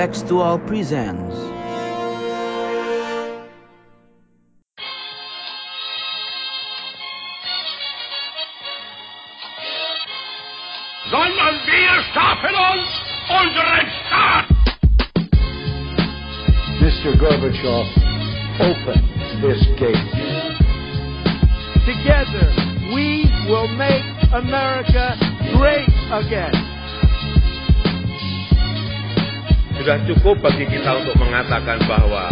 Textual presents Sudah cukup bagi kita untuk mengatakan bahwa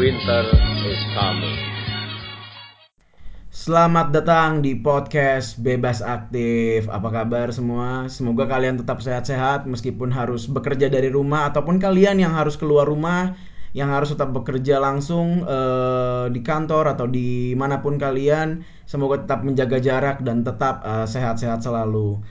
winter is coming. Selamat datang di podcast Bebas Aktif. Apa kabar semua? Semoga kalian tetap sehat-sehat meskipun harus bekerja dari rumah ataupun kalian yang harus keluar rumah yang harus tetap bekerja langsung eh, di kantor atau di mana pun kalian. Semoga tetap menjaga jarak dan tetap eh, sehat-sehat selalu.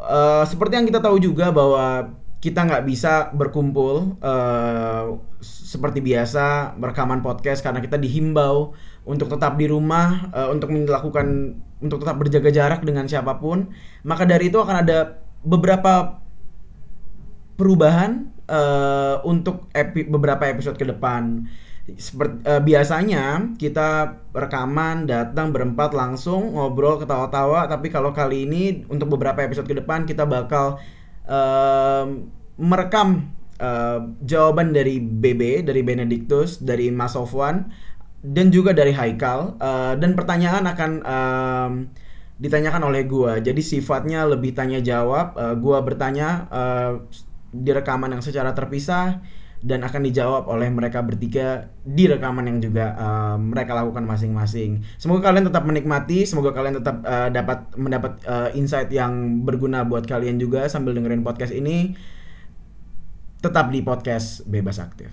Eh, seperti yang kita tahu juga bahwa kita nggak bisa berkumpul eh, seperti biasa rekaman podcast karena kita dihimbau untuk tetap di rumah eh, untuk melakukan untuk tetap berjaga jarak dengan siapa pun. Maka dari itu akan ada beberapa perubahan eh, untuk epi- beberapa episode ke depan. Seperti eh, biasanya kita rekaman datang berempat langsung ngobrol ketawa-tawa. Tapi kalau kali ini untuk beberapa episode ke depan kita bakal merekam eh, jawaban dari BB dari Benedictus dari Mas Sofwan dan juga dari Haikal. Eh, dan pertanyaan akan em, ditanyakan oleh gua. Jadi sifatnya lebih tanya jawab. Eh, gua bertanya eh, di rekaman yang secara terpisah dan akan dijawab oleh mereka bertiga di rekaman yang juga eh, mereka lakukan masing-masing. Semoga kalian tetap menikmati, semoga kalian tetap eh, dapat mendapat eh, insight yang berguna buat kalian juga sambil dengerin podcast ini. Tetap di podcast Bebas Aktif.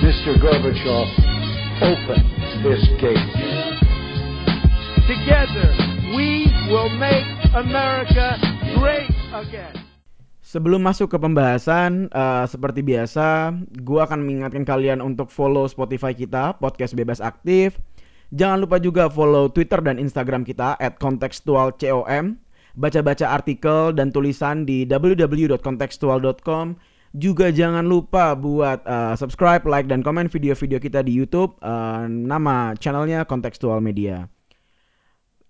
Mr. Gorbachev, open this gate. Together, we will make America great again. Sebelum masuk ke pembahasan, eh, seperti biasa, gue akan mengingatkan kalian untuk follow Spotify kita, podcast bebas aktif. Jangan lupa juga follow Twitter dan Instagram kita @kontekstualcom. Baca-baca artikel dan tulisan di www.kontekstual.com. Juga jangan lupa buat eh, subscribe, like, dan komen video-video kita di YouTube. Eh, nama channelnya Kontekstual Media.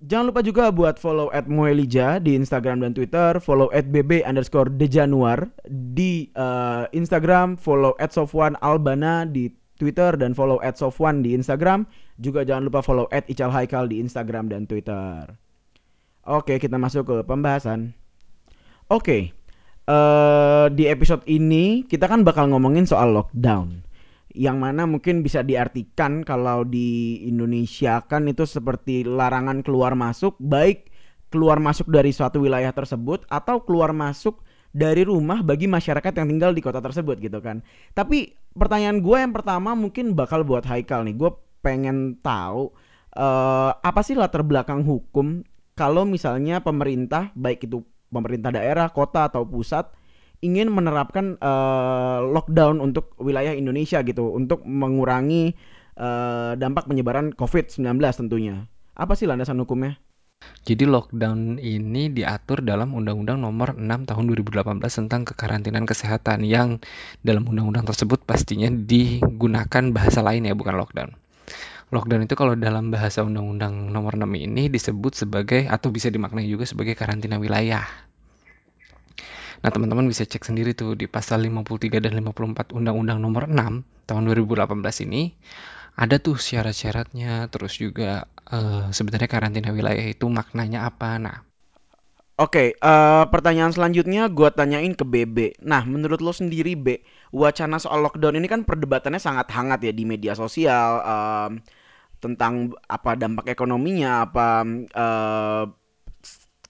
Jangan lupa juga buat follow at Moelija di Instagram dan Twitter, follow at bb underscore dejanuar di eh, Instagram, follow at Sofwan Albana di Twitter dan follow at Sofwan di Instagram. Juga jangan lupa follow at Ical Haikal di Instagram dan Twitter. Oke, kita masuk ke pembahasan. Oke, eh, di episode ini kita kan bakal ngomongin soal lockdown yang mana mungkin bisa diartikan kalau di Indonesia kan itu seperti larangan keluar masuk baik keluar masuk dari suatu wilayah tersebut atau keluar masuk dari rumah bagi masyarakat yang tinggal di kota tersebut gitu kan. Tapi pertanyaan gue yang pertama mungkin bakal buat Haikal nih. Gue pengen tahu eh, apa sih latar belakang hukum kalau misalnya pemerintah baik itu pemerintah daerah, kota atau pusat ingin menerapkan eh, lockdown untuk wilayah Indonesia gitu untuk mengurangi eh, dampak penyebaran COVID-19 tentunya. Apa sih landasan hukumnya? Jadi lockdown ini diatur dalam Undang-Undang Nomor 6 Tahun 2018 tentang kekarantinaan kesehatan yang dalam undang-undang tersebut pastinya digunakan bahasa lain ya bukan lockdown. Lockdown itu kalau dalam bahasa Undang-Undang Nomor 6 ini disebut sebagai atau bisa dimaknai juga sebagai karantina wilayah. Nah, teman-teman bisa cek sendiri tuh di pasal 53 dan 54 Undang-Undang Nomor 6 tahun 2018 ini ada tuh syarat-syaratnya, terus juga eh, sebenarnya karantina wilayah itu maknanya apa. Nah, Oke, eh, pertanyaan selanjutnya gue tanyain ke BB. Nah, menurut lo sendiri, B, wacana soal lockdown ini kan perdebatannya sangat hangat ya di media sosial em, tentang apa dampak ekonominya, apa eh,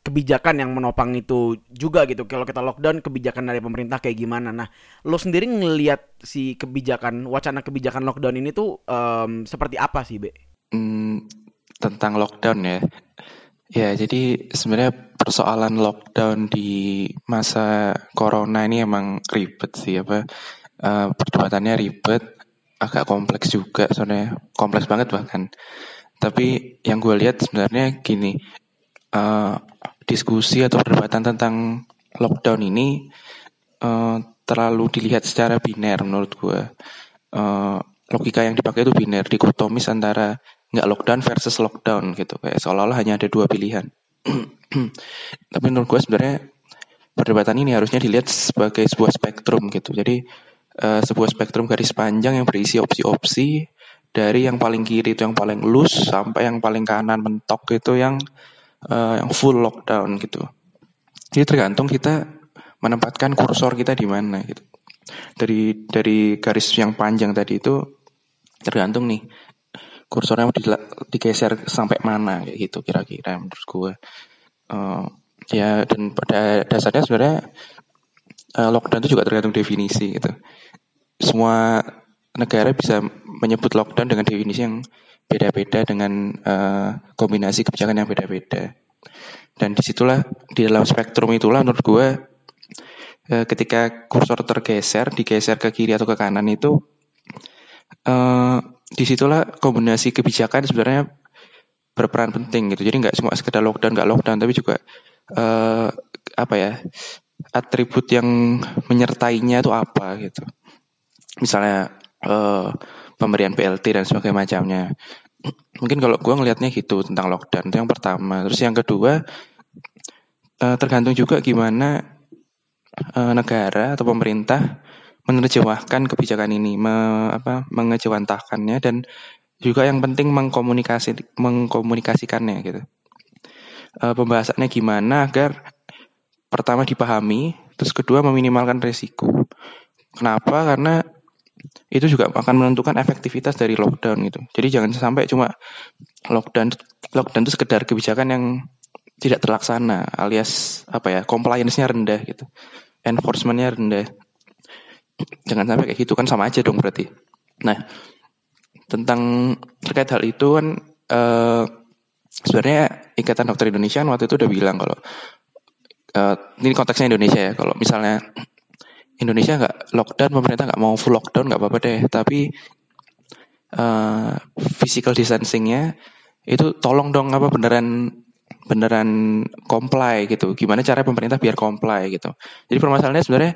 kebijakan yang menopang itu juga gitu. Kalau kita lockdown, kebijakan dari pemerintah kayak gimana? Nah, lo sendiri ngelihat si kebijakan, wacana kebijakan lockdown ini tuh em, seperti apa sih, B? Hmm, tentang lockdown ya. Ya, jadi sebenarnya persoalan lockdown di masa corona ini emang ribet sih apa eh, perdebatannya ribet, agak kompleks juga sebenarnya, kompleks banget bahkan. Tapi yang gue lihat sebenarnya gini, eh, diskusi atau perdebatan tentang lockdown ini uh, terlalu dilihat secara biner menurut gue. Uh, logika yang dipakai itu biner, dikotomis antara nggak lockdown versus lockdown gitu. Kayak seolah-olah hanya ada dua pilihan. Tapi menurut gue sebenarnya perdebatan ini harusnya dilihat sebagai sebuah spektrum gitu. Jadi uh, sebuah spektrum garis panjang yang berisi opsi-opsi dari yang paling kiri itu yang paling loose sampai yang paling kanan mentok itu yang uh, yang full lockdown gitu. Jadi tergantung kita menempatkan kursor kita di mana gitu. Dari dari garis yang panjang tadi itu tergantung nih kursornya mau digeser sampai mana kayak gitu kira-kira menurut gue. Uh, ya dan pada dasarnya sebenarnya uh, lockdown itu juga tergantung definisi gitu. Semua negara bisa menyebut lockdown dengan definisi yang beda-beda dengan uh, kombinasi kebijakan yang beda-beda. Dan di situlah di dalam spektrum itulah menurut gue uh, ketika kursor tergeser, digeser ke kiri atau ke kanan itu uh, di situlah kombinasi kebijakan sebenarnya berperan penting gitu. Jadi nggak cuma sekedar lockdown, nggak lockdown, tapi juga uh, apa ya atribut yang menyertainya itu apa gitu. Misalnya uh, pemberian BLT dan sebagainya macamnya. Mungkin kalau gue ngelihatnya gitu tentang lockdown itu yang pertama. Terus yang kedua uh, tergantung juga gimana uh, negara atau pemerintah menerjemahkan kebijakan ini, me, apa, mengejawantahkannya dan juga yang penting mengkomunikasi mengkomunikasikannya gitu. Pembahasannya gimana agar pertama dipahami, terus kedua meminimalkan resiko. Kenapa? Karena itu juga akan menentukan efektivitas dari lockdown gitu. Jadi jangan sampai cuma lockdown lockdown itu sekedar kebijakan yang tidak terlaksana alias apa ya compliance-nya rendah gitu. Enforcement-nya rendah. Jangan sampai kayak gitu kan sama aja dong berarti. Nah, tentang terkait hal itu kan uh, sebenarnya Ikatan Dokter Indonesia kan waktu itu udah bilang kalau uh, ini konteksnya Indonesia ya, kalau misalnya Indonesia nggak lockdown, pemerintah nggak mau full lockdown nggak apa-apa deh. Tapi uh, physical distancingnya itu tolong dong apa beneran beneran comply gitu. Gimana cara pemerintah biar comply gitu. Jadi permasalahannya sebenarnya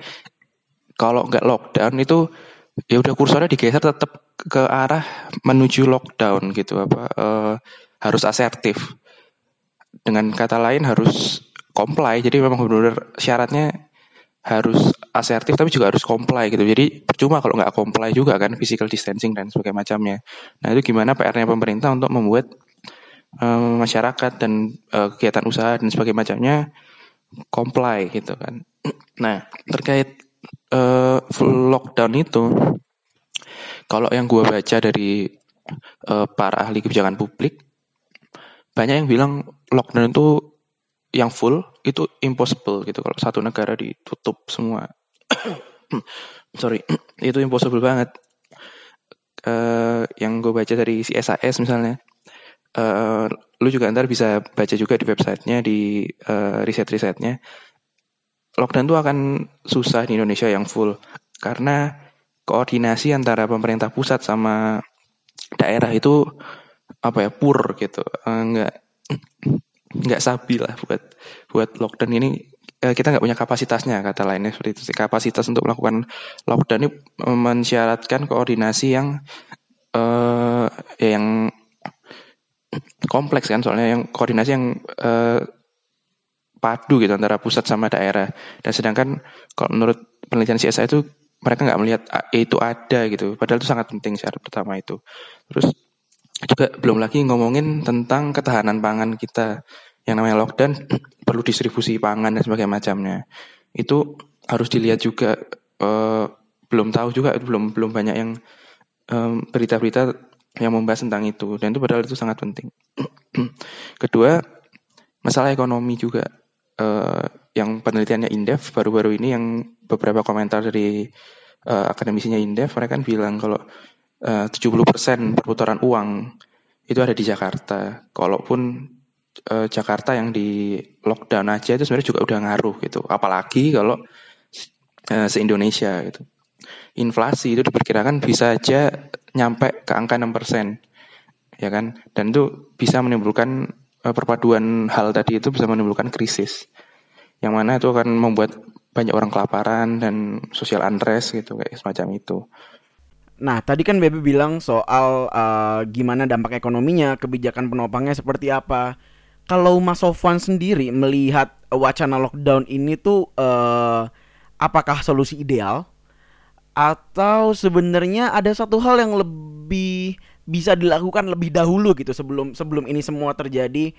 kalau nggak lockdown itu ya udah kursornya digeser tetap ke arah menuju lockdown gitu apa uh, harus asertif. Dengan kata lain harus comply. Jadi memang benar-benar syaratnya harus asertif tapi juga harus comply gitu. Jadi percuma kalau nggak comply juga kan physical distancing dan sebagainya macamnya. Nah itu gimana PR-nya pemerintah untuk membuat um, masyarakat dan uh, kegiatan usaha dan sebagainya macamnya comply gitu kan. Nah terkait uh, full lockdown itu, kalau yang gue baca dari uh, para ahli kebijakan publik, banyak yang bilang lockdown itu yang full itu impossible gitu kalau satu negara ditutup semua. Sorry, itu impossible banget. Uh, yang gue baca dari si SAS misalnya, uh, lu juga ntar bisa baca juga di websitenya di uh, riset-risetnya. Lockdown itu akan susah di Indonesia yang full karena koordinasi antara pemerintah pusat sama daerah itu apa ya pur gitu, uh, nggak nggak stabil lah buat buat lockdown ini eh, kita nggak punya kapasitasnya kata lainnya seperti itu kapasitas untuk melakukan lockdown ini mensyaratkan koordinasi yang uh, yang kompleks kan soalnya yang koordinasi yang uh, padu gitu antara pusat sama daerah. Dan sedangkan kalau menurut penelitian CSI itu mereka nggak melihat itu ada gitu. Padahal itu sangat penting syarat pertama itu. Terus juga belum lagi ngomongin tentang ketahanan pangan kita yang namanya lockdown perlu distribusi pangan dan sebagainya macamnya. Itu harus dilihat juga uh, belum tahu juga belum belum banyak yang berita-berita um, yang membahas tentang itu. Dan itu padahal itu sangat penting. Kedua masalah ekonomi juga uh, yang penelitiannya Indef baru-baru ini yang beberapa komentar dari uh, akademisinya Indef mereka kan bilang kalau Eh, uh, 70% perputaran uang itu ada di Jakarta. Kalaupun uh, Jakarta yang di lockdown aja itu sebenarnya juga udah ngaruh gitu. Apalagi kalau uh, se-Indonesia gitu. Inflasi itu diperkirakan bisa aja nyampe ke angka 6%. Ya kan? Dan itu bisa menimbulkan uh, perpaduan hal tadi itu bisa menimbulkan krisis. Yang mana itu akan membuat banyak orang kelaparan dan sosial unrest gitu kayak semacam itu. Nah, tadi kan Bebe bilang soal uh, gimana dampak ekonominya, kebijakan penopangnya seperti apa. Kalau Mas Sofwan sendiri melihat wacana lockdown ini tuh uh, apakah solusi ideal atau sebenarnya ada satu hal yang lebih bisa dilakukan lebih dahulu gitu sebelum sebelum ini semua terjadi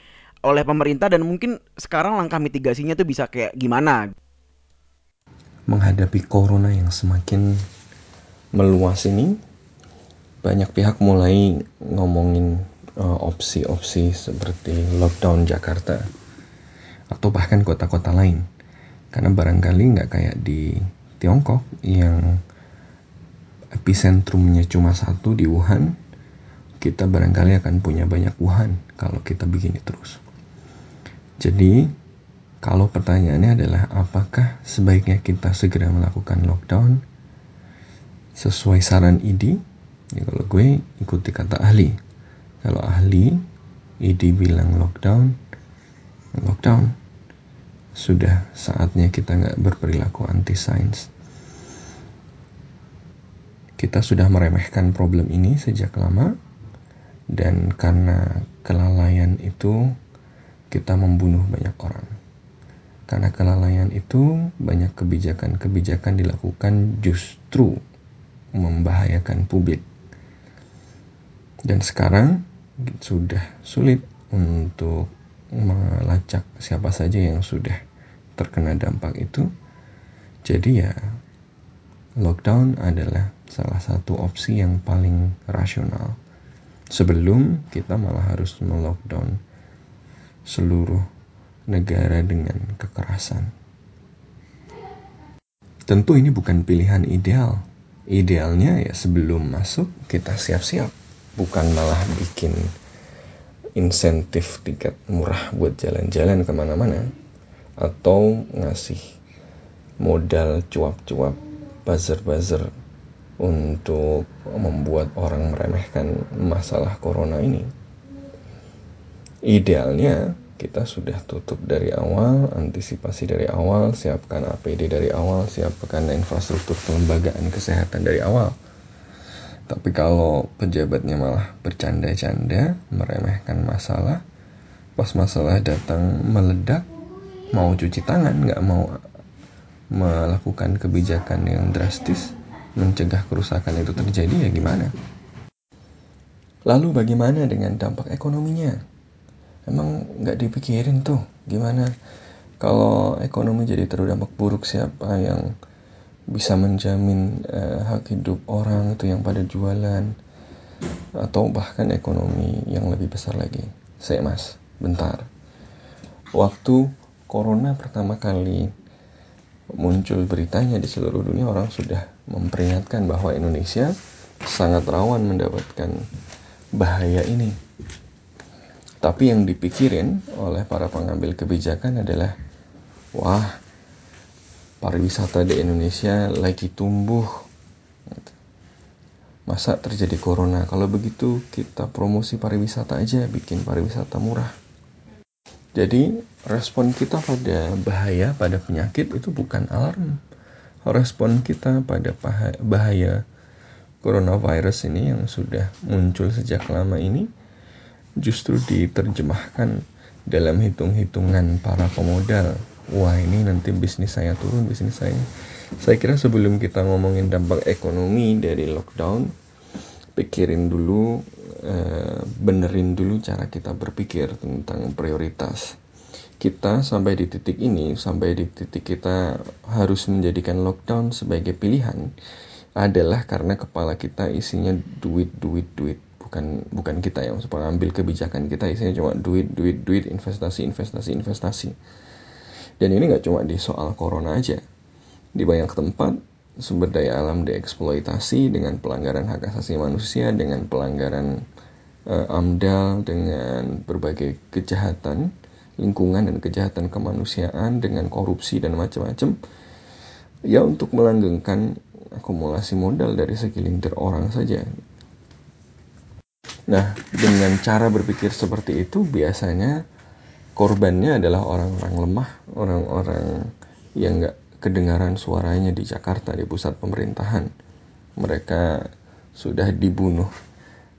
oleh pemerintah dan mungkin sekarang langkah mitigasinya tuh bisa kayak gimana? Menghadapi corona yang semakin meluas ini banyak pihak mulai ngomongin opsi-opsi seperti lockdown Jakarta atau bahkan kota-kota lain. Karena barangkali nggak kayak di Tiongkok yang epicentrumnya cuma satu di Wuhan kita barangkali akan punya banyak Wuhan kalau kita begini terus. Jadi kalau pertanyaannya adalah apakah sebaiknya kita segera melakukan lockdown sesuai saran ID ya kalau gue ikuti kata ahli kalau ahli ID bilang lockdown lockdown. Sudah saatnya kita nggak berperilaku anti sains kita sudah meremehkan problem ini sejak lama dan karena kelalaian itu kita membunuh banyak orang. Karena kelalaian itu banyak kebijakan-kebijakan dilakukan justru membahayakan publik. Dan sekarang sudah sulit untuk melacak siapa saja yang sudah terkena dampak itu. Jadi ya lockdown adalah salah satu opsi yang paling rasional. Sebelum kita malah harus melockdown seluruh negara dengan kekerasan. Tentu ini bukan pilihan ideal, idealnya ya sebelum masuk kita siap-siap bukan malah bikin insentif tiket murah buat jalan-jalan ke mana-mana atau ngasih modal cuap-cuap buzzer-buzzer untuk membuat orang meremehkan masalah corona ini. Idealnya kita sudah tutup dari awal, antisipasi dari awal, siapkan APD dari awal, siapkan infrastruktur kelembagaan kesehatan dari awal. Tapi kalau pejabatnya malah bercanda-canda, meremehkan masalah, pas masalah datang meledak, mau cuci tangan, nggak mau melakukan kebijakan yang drastis, mencegah kerusakan itu terjadi ya gimana? Lalu bagaimana dengan dampak ekonominya? emang nggak dipikirin tuh gimana kalau ekonomi jadi terdampak buruk siapa yang bisa menjamin uh, hak hidup orang itu yang pada jualan atau bahkan ekonomi yang lebih besar lagi. Saya mas bentar. Waktu corona pertama kali muncul beritanya di seluruh dunia orang sudah memperingatkan bahwa Indonesia sangat rawan mendapatkan bahaya ini. Tapi yang dipikirin oleh para pengambil kebijakan adalah, wah, pariwisata di Indonesia lagi tumbuh. Masa terjadi corona? Kalau begitu kita promosi pariwisata aja, bikin pariwisata murah. Jadi respon kita pada bahaya, pada penyakit itu bukan alarm. Respon kita pada bahaya coronavirus ini yang sudah muncul sejak lama ini justru diterjemahkan dalam hitung-hitungan para pemodal. Wah ini nanti bisnis saya turun, bisnis saya. Saya kira sebelum kita ngomongin dampak ekonomi dari lockdown, pikirin dulu, eh, benerin dulu cara kita berpikir tentang prioritas. Kita sampai di titik ini, sampai di titik kita harus menjadikan lockdown sebagai pilihan, adalah karena kepala kita isinya duit, duit, duit bukan bukan kita yang pengambil kebijakan kita isinya cuma duit duit duit investasi investasi investasi dan ini nggak cuma di soal corona aja. Di banyak tempat sumber daya alam dieksploitasi dengan pelanggaran hak asasi manusia dengan pelanggaran uh, amdal dengan berbagai kejahatan lingkungan dan kejahatan kemanusiaan dengan korupsi dan macam-macam. Ya untuk melanggengkan akumulasi modal dari segelintir orang saja. Nah, dengan cara berpikir seperti itu biasanya korbannya adalah orang-orang lemah, orang-orang yang nggak kedengaran suaranya di Jakarta di pusat pemerintahan. Mereka sudah dibunuh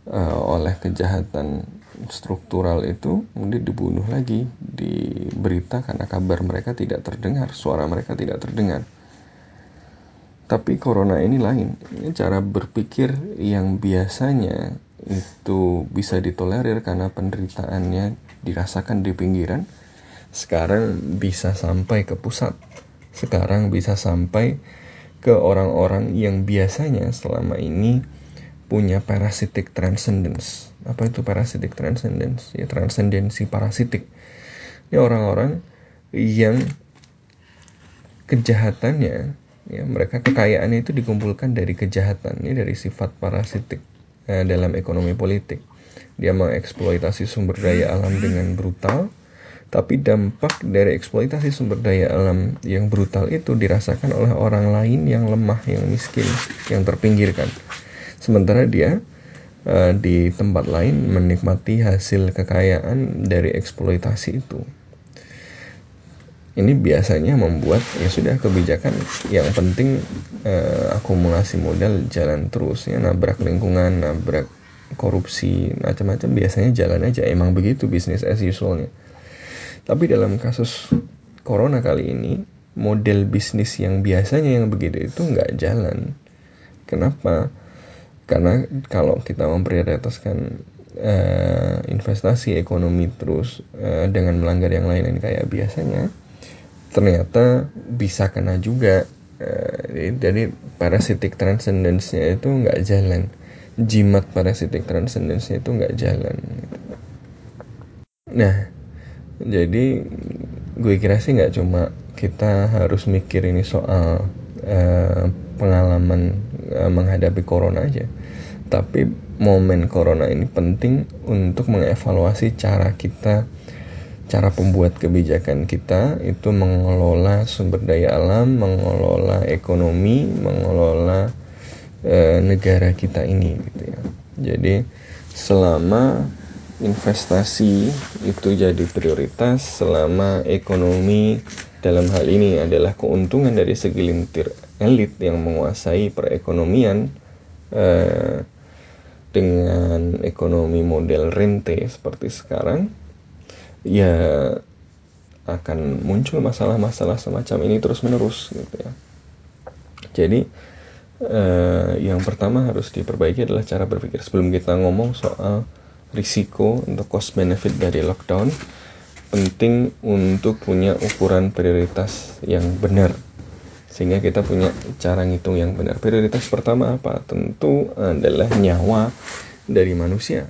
uh, oleh kejahatan struktural itu, kemudian dibunuh lagi di berita karena kabar mereka tidak terdengar, suara mereka tidak terdengar. Tapi corona ini lain. Ini cara berpikir yang biasanya itu bisa ditolerir karena penderitaannya dirasakan di pinggiran, sekarang bisa sampai ke pusat. Sekarang bisa sampai ke orang-orang yang biasanya selama ini punya parasitic transcendence. Apa itu parasitic transcendence? Ya transendensi parasitik. Ini orang-orang yang kejahatannya ya mereka kekayaannya itu dikumpulkan dari kejahatan ini dari sifat parasitik eh, dalam ekonomi politik dia mengeksploitasi sumber daya alam dengan brutal tapi dampak dari eksploitasi sumber daya alam yang brutal itu dirasakan oleh orang lain yang lemah yang miskin yang terpinggirkan. Sementara dia uh, di tempat lain menikmati hasil kekayaan dari eksploitasi itu. Ini biasanya membuat ya sudah kebijakan yang penting uh, akumulasi modal jalan terus ya nabrak lingkungan nabrak korupsi macam-macam biasanya jalan aja. Emang begitu bisnis as usualnya. Tapi dalam kasus corona kali ini model bisnis yang biasanya yang begitu itu nggak jalan. Kenapa? Karena kalau kita memprioritaskan uh, investasi ekonomi terus uh, dengan melanggar yang lain kayak biasanya ternyata bisa kena juga. Uh, jadi parasitic transcendence-nya itu nggak jalan jimat parasitic transcendence-nya itu nggak jalan nah jadi gue kira sih nggak cuma kita harus mikir ini soal uh, pengalaman uh, menghadapi corona aja tapi momen corona ini penting untuk mengevaluasi cara kita cara pembuat kebijakan kita itu mengelola sumber daya alam, mengelola ekonomi, mengelola e, negara kita ini gitu ya. Jadi selama investasi itu jadi prioritas, selama ekonomi dalam hal ini adalah keuntungan dari segelintir elit yang menguasai perekonomian e, dengan ekonomi model rente seperti sekarang ya akan muncul masalah-masalah semacam ini terus-menerus gitu ya. Jadi eh, yang pertama harus diperbaiki adalah cara berpikir. Sebelum kita ngomong soal risiko untuk cost benefit dari lockdown penting untuk punya ukuran prioritas yang benar. Sehingga kita punya cara ngitung yang benar. Prioritas pertama apa? Tentu adalah nyawa dari manusia.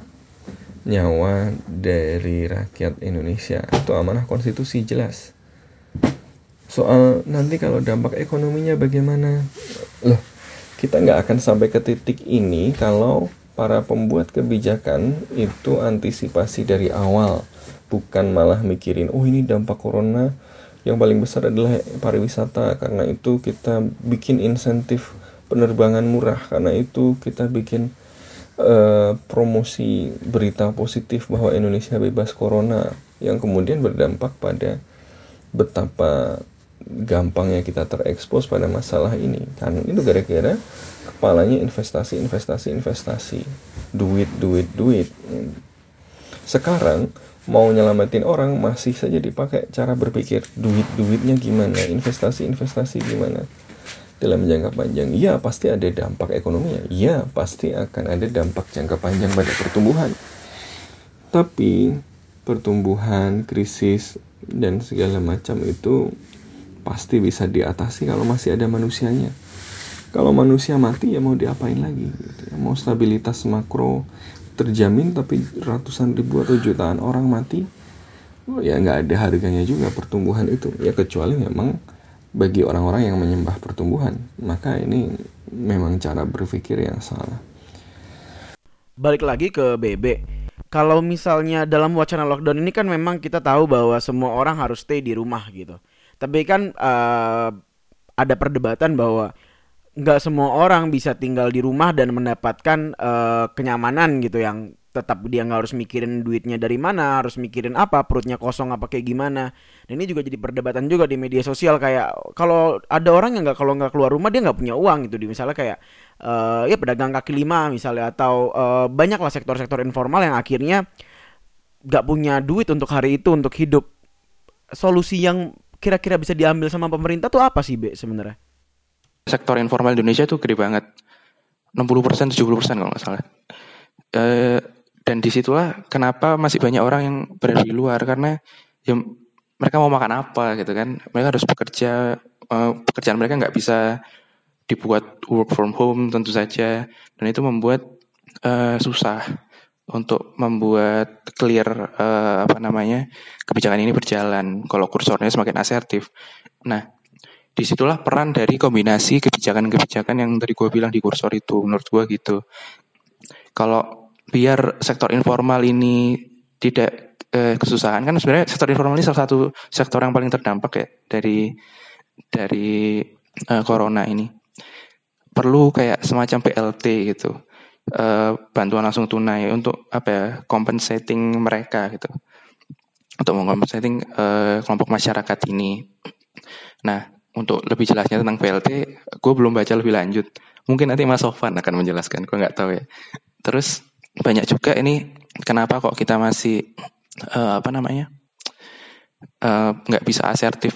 Nyawa dari rakyat Indonesia. Itu amanah konstitusi jelas. Soal nanti kalau dampak ekonominya bagaimana? Loh kita nggak akan sampai ke titik ini kalau para pembuat kebijakan itu antisipasi dari awal bukan malah mikirin oh ini dampak corona yang paling besar adalah pariwisata. Karena itu kita bikin insentif penerbangan murah. Karena itu kita bikin uh, promosi berita positif bahwa Indonesia bebas corona yang kemudian berdampak pada betapa gampangnya kita terekspos pada masalah ini. Kan itu gara-gara kepalanya investasi investasi investasi. Duit duit duit. Sekarang mau nyelamatin orang masih saja dipakai cara berpikir duit duitnya gimana investasi investasi gimana. Dalam jangka panjang iya pasti ada dampak ekonominya. Iya pasti akan ada dampak jangka panjang pada pertumbuhan. Tapi pertumbuhan krisis dan segala macam itu pasti bisa diatasi kalau masih ada manusianya kalau manusia mati ya mau diapain lagi gitu ya. mau stabilitas makro terjamin tapi ratusan ribu atau jutaan orang mati oh ya nggak ada harganya juga pertumbuhan itu ya kecuali memang bagi orang-orang yang menyembah pertumbuhan. Maka ini memang cara berpikir yang salah. Balik lagi ke BB. Kalau misalnya dalam wacana lockdown ini kan memang kita tahu bahwa semua orang harus stay di rumah gitu. Tapi kan uh, ada perdebatan bahwa nggak semua orang bisa tinggal di rumah dan mendapatkan uh, kenyamanan gitu yang tetap dia nggak harus mikirin duitnya dari mana harus mikirin apa perutnya kosong apa kayak gimana. Dan ini juga jadi perdebatan juga di media sosial kayak kalau ada orang yang nggak kalau nggak keluar rumah dia nggak punya uang gitu. Di misalnya kayak uh, ya pedagang kaki lima misalnya atau uh, banyak lah sektor-sektor informal yang akhirnya nggak punya duit untuk hari itu untuk hidup. Solusi yang kira-kira bisa diambil sama pemerintah tuh apa sih be sebenarnya? Sektor informal Indonesia tuh gede banget. 60% 70% kalau nggak salah. E, dan di situlah kenapa masih banyak orang yang berada di luar karena ya mereka mau makan apa gitu kan. Mereka harus bekerja uh, pekerjaan mereka nggak bisa dibuat work from home tentu saja. Dan itu membuat uh, susah untuk membuat clear uh, apa namanya kebijakan ini berjalan kalau kursornya semakin asertif. Nah di situlah peran dari kombinasi kebijakan-kebijakan yang tadi gue bilang di kursor itu menurut gue gitu. Kalau biar sektor informal ini tidak eh, kesusahan kan sebenarnya sektor informal ini salah satu sektor yang paling terdampak ya dari dari eh, corona ini. Perlu kayak semacam BLT gitu eh, bantuan langsung tunai untuk apa ya compensating mereka gitu. Untuk mengkompensating eh, kelompok masyarakat ini. Nah untuk lebih jelasnya tentang BLT gue belum baca lebih lanjut. Mungkin nanti Mas Sofan akan menjelaskan gue nggak tahu ya. Terus banyak juga ini kenapa kok kita masih uh, apa namanya nggak uh, bisa asertif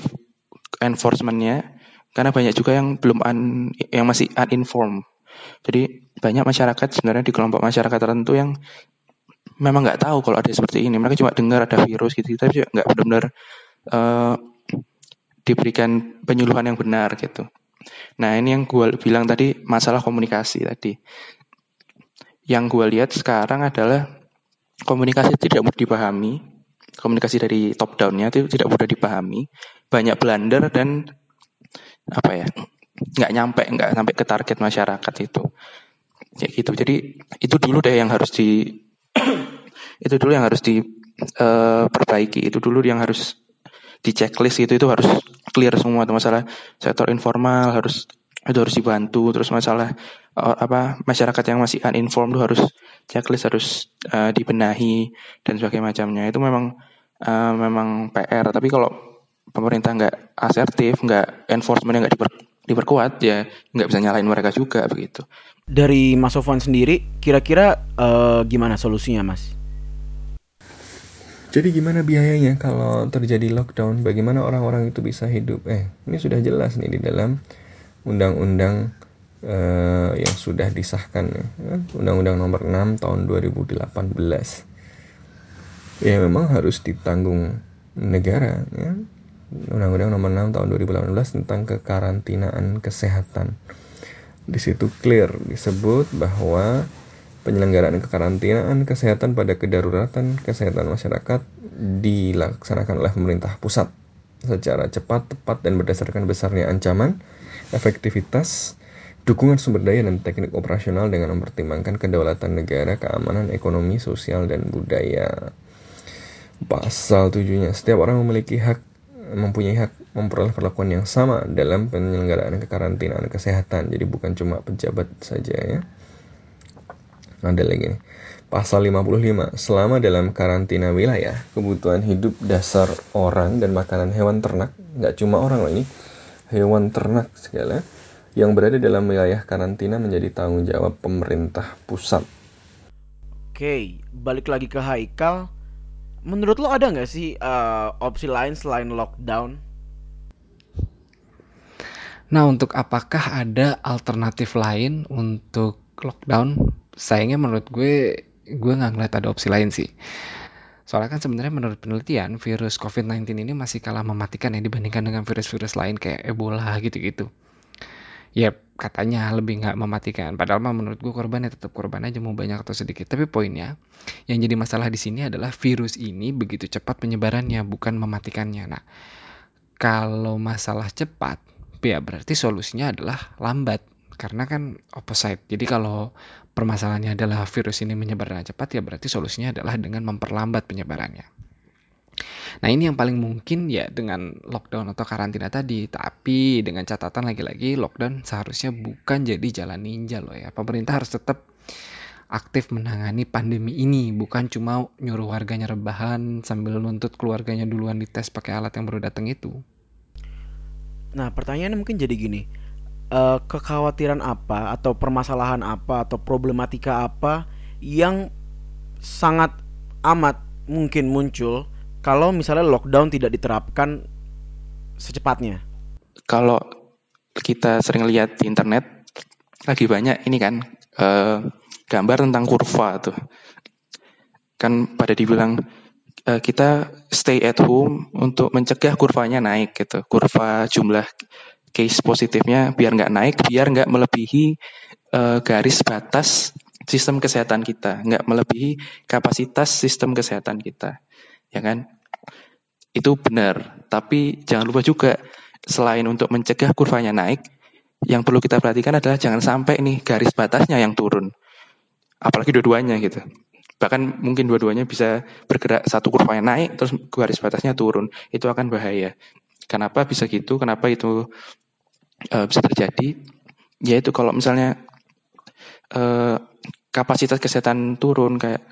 enforcementnya. Karena banyak juga yang belum un, yang masih uninformed jadi banyak masyarakat sebenarnya di kelompok masyarakat tertentu yang memang nggak tahu kalau ada seperti ini. Mereka cuma dengar ada virus gitu tapi nggak benar-benar uh, diberikan penyuluhan yang benar gitu. Nah ini yang gue bilang tadi masalah komunikasi tadi. Yang gue lihat sekarang adalah komunikasi tidak mudah dipahami, komunikasi dari top downnya itu tidak mudah dipahami, banyak blunder dan apa ya nggak nyampe nggak sampai ke target masyarakat itu. Ya gitu. Jadi itu dulu deh yang harus di itu dulu yang harus diperbaiki eh, uh, itu dulu yang harus di checklist itu itu harus clear semua masalah sektor informal harus itu harus dibantu. Terus masalah uh, apa masyarakat yang masih uninformed itu harus checklist harus uh, dibenahi dan sebagainya macamnya. Itu memang uh, memang PR tapi kalau pemerintah nggak asertif nggak enforcement nggak diper, diperkuat ya nggak bisa nyalain mereka juga begitu dari Mas Sofwan sendiri kira-kira uh, gimana solusinya Mas jadi gimana biayanya kalau terjadi lockdown? Bagaimana orang-orang itu bisa hidup? Eh, ini sudah jelas nih di dalam undang-undang uh, yang sudah disahkan ya. Undang-undang nomor 6 tahun 2018. Ya memang harus ditanggung negara ya. Undang-undang nomor 6 tahun 2018 tentang kekarantinaan kesehatan. Di situ clear disebut bahwa penyelenggaraan kekarantinaan kesehatan pada kedaruratan kesehatan masyarakat dilaksanakan oleh pemerintah pusat secara cepat, tepat, dan berdasarkan besarnya ancaman efektivitas, dukungan sumber daya dan teknik operasional dengan mempertimbangkan kedaulatan negara, keamanan ekonomi, sosial, dan budaya. Pasal tujuhnya, setiap orang memiliki hak mempunyai hak memperoleh perlakuan yang sama dalam penyelenggaraan kekarantinaan kesehatan. Jadi bukan cuma pejabat saja ya. Ada lagi nih. Pasal 55. Selama dalam karantina wilayah, kebutuhan hidup dasar orang dan makanan hewan ternak, nggak cuma orang loh ini, hewan ternak segala yang berada dalam wilayah karantina menjadi tanggung jawab pemerintah pusat. Oke, balik lagi ke Haikal. Menurut lo ada nggak sih uh, opsi lain selain lockdown? Nah, untuk apakah ada alternatif lain untuk lockdown? Sayangnya menurut gue, gue nggak ngeliat ada opsi lain sih. Soalnya kan sebenarnya menurut penelitian virus COVID-19 ini masih kalah mematikan ya dibandingkan dengan virus-virus lain kayak Ebola gitu-gitu. Ya katanya lebih nggak mematikan. Padahal mah menurut gue korbannya tetap korban aja mau banyak atau sedikit. Tapi poinnya yang jadi masalah di sini adalah virus ini begitu cepat penyebarannya bukan mematikannya. Nah kalau masalah cepat ya berarti solusinya adalah lambat karena kan opposite. Jadi kalau permasalahannya adalah virus ini menyebar dengan cepat, ya berarti solusinya adalah dengan memperlambat penyebarannya. Nah ini yang paling mungkin ya dengan lockdown atau karantina tadi. Tapi dengan catatan lagi-lagi lockdown seharusnya bukan jadi jalan ninja loh ya. Pemerintah harus tetap aktif menangani pandemi ini, bukan cuma nyuruh warganya rebahan sambil nuntut keluarganya duluan dites pakai alat yang baru datang itu. Nah, pertanyaannya mungkin jadi gini. Uh, kekhawatiran apa atau permasalahan apa atau problematika apa yang sangat amat mungkin muncul kalau misalnya lockdown tidak diterapkan secepatnya? Kalau kita sering lihat di internet lagi banyak ini kan uh, gambar tentang kurva tuh. Kan pada dibilang uh, kita stay at home untuk mencegah kurvanya naik gitu. Kurva jumlah case positifnya biar nggak naik, biar nggak melebihi uh, garis batas sistem kesehatan kita, nggak melebihi kapasitas sistem kesehatan kita, ya kan? Itu benar, tapi jangan lupa juga selain untuk mencegah kurvanya naik, yang perlu kita perhatikan adalah jangan sampai nih garis batasnya yang turun. Apalagi dua-duanya gitu. Bahkan mungkin dua-duanya bisa bergerak satu kurva yang naik terus garis batasnya turun. Itu akan bahaya. Kenapa bisa gitu? Kenapa itu uh, bisa terjadi? Yaitu kalau misalnya uh, kapasitas kesehatan turun kayak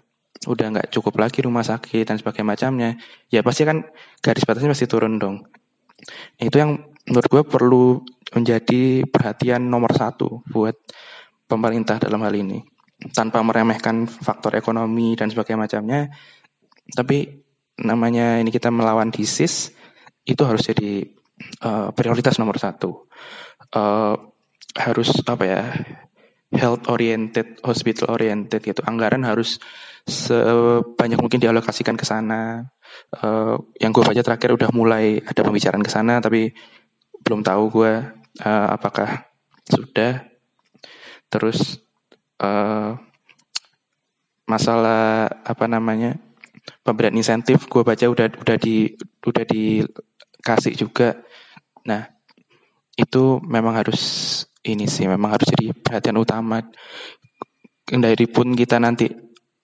udah nggak cukup lagi rumah sakit dan sebagainya macamnya ya pasti kan garis batasnya pasti turun dong itu yang menurut gue perlu menjadi perhatian nomor satu buat pemerintah dalam hal ini tanpa meremehkan faktor ekonomi dan sebagainya macamnya. Tapi namanya ini kita melawan disease itu harus jadi uh, prioritas nomor satu. Uh, harus apa ya health oriented, hospital oriented gitu. Anggaran harus sebanyak mungkin dialokasikan ke sana. Uh, yang gue baca terakhir udah mulai ada pembicaraan ke sana, tapi belum tahu gue uh, apakah sudah. Terus uh, masalah apa namanya pemberian insentif gue baca udah udah di udah dikasih juga nah itu memang harus ini sih memang harus jadi perhatian utama dari pun kita nanti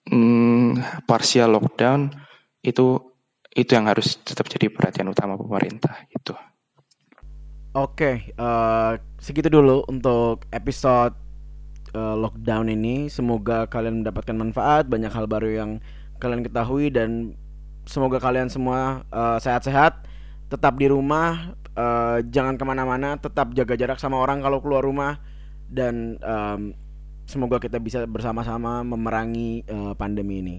hmm, partial lockdown itu itu yang harus tetap jadi perhatian utama pemerintah itu Oke, uh, segitu dulu untuk episode uh, lockdown ini. Semoga kalian mendapatkan manfaat, banyak hal baru yang kalian ketahui dan semoga kalian semua uh, sehat-sehat, tetap di rumah, uh, jangan ke mana-mana, tetap jaga jarak sama orang kalau keluar rumah dan um, semoga kita bisa bersama-sama memerangi uh, pandemi ini.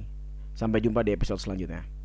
Sampai jumpa di episode selanjutnya.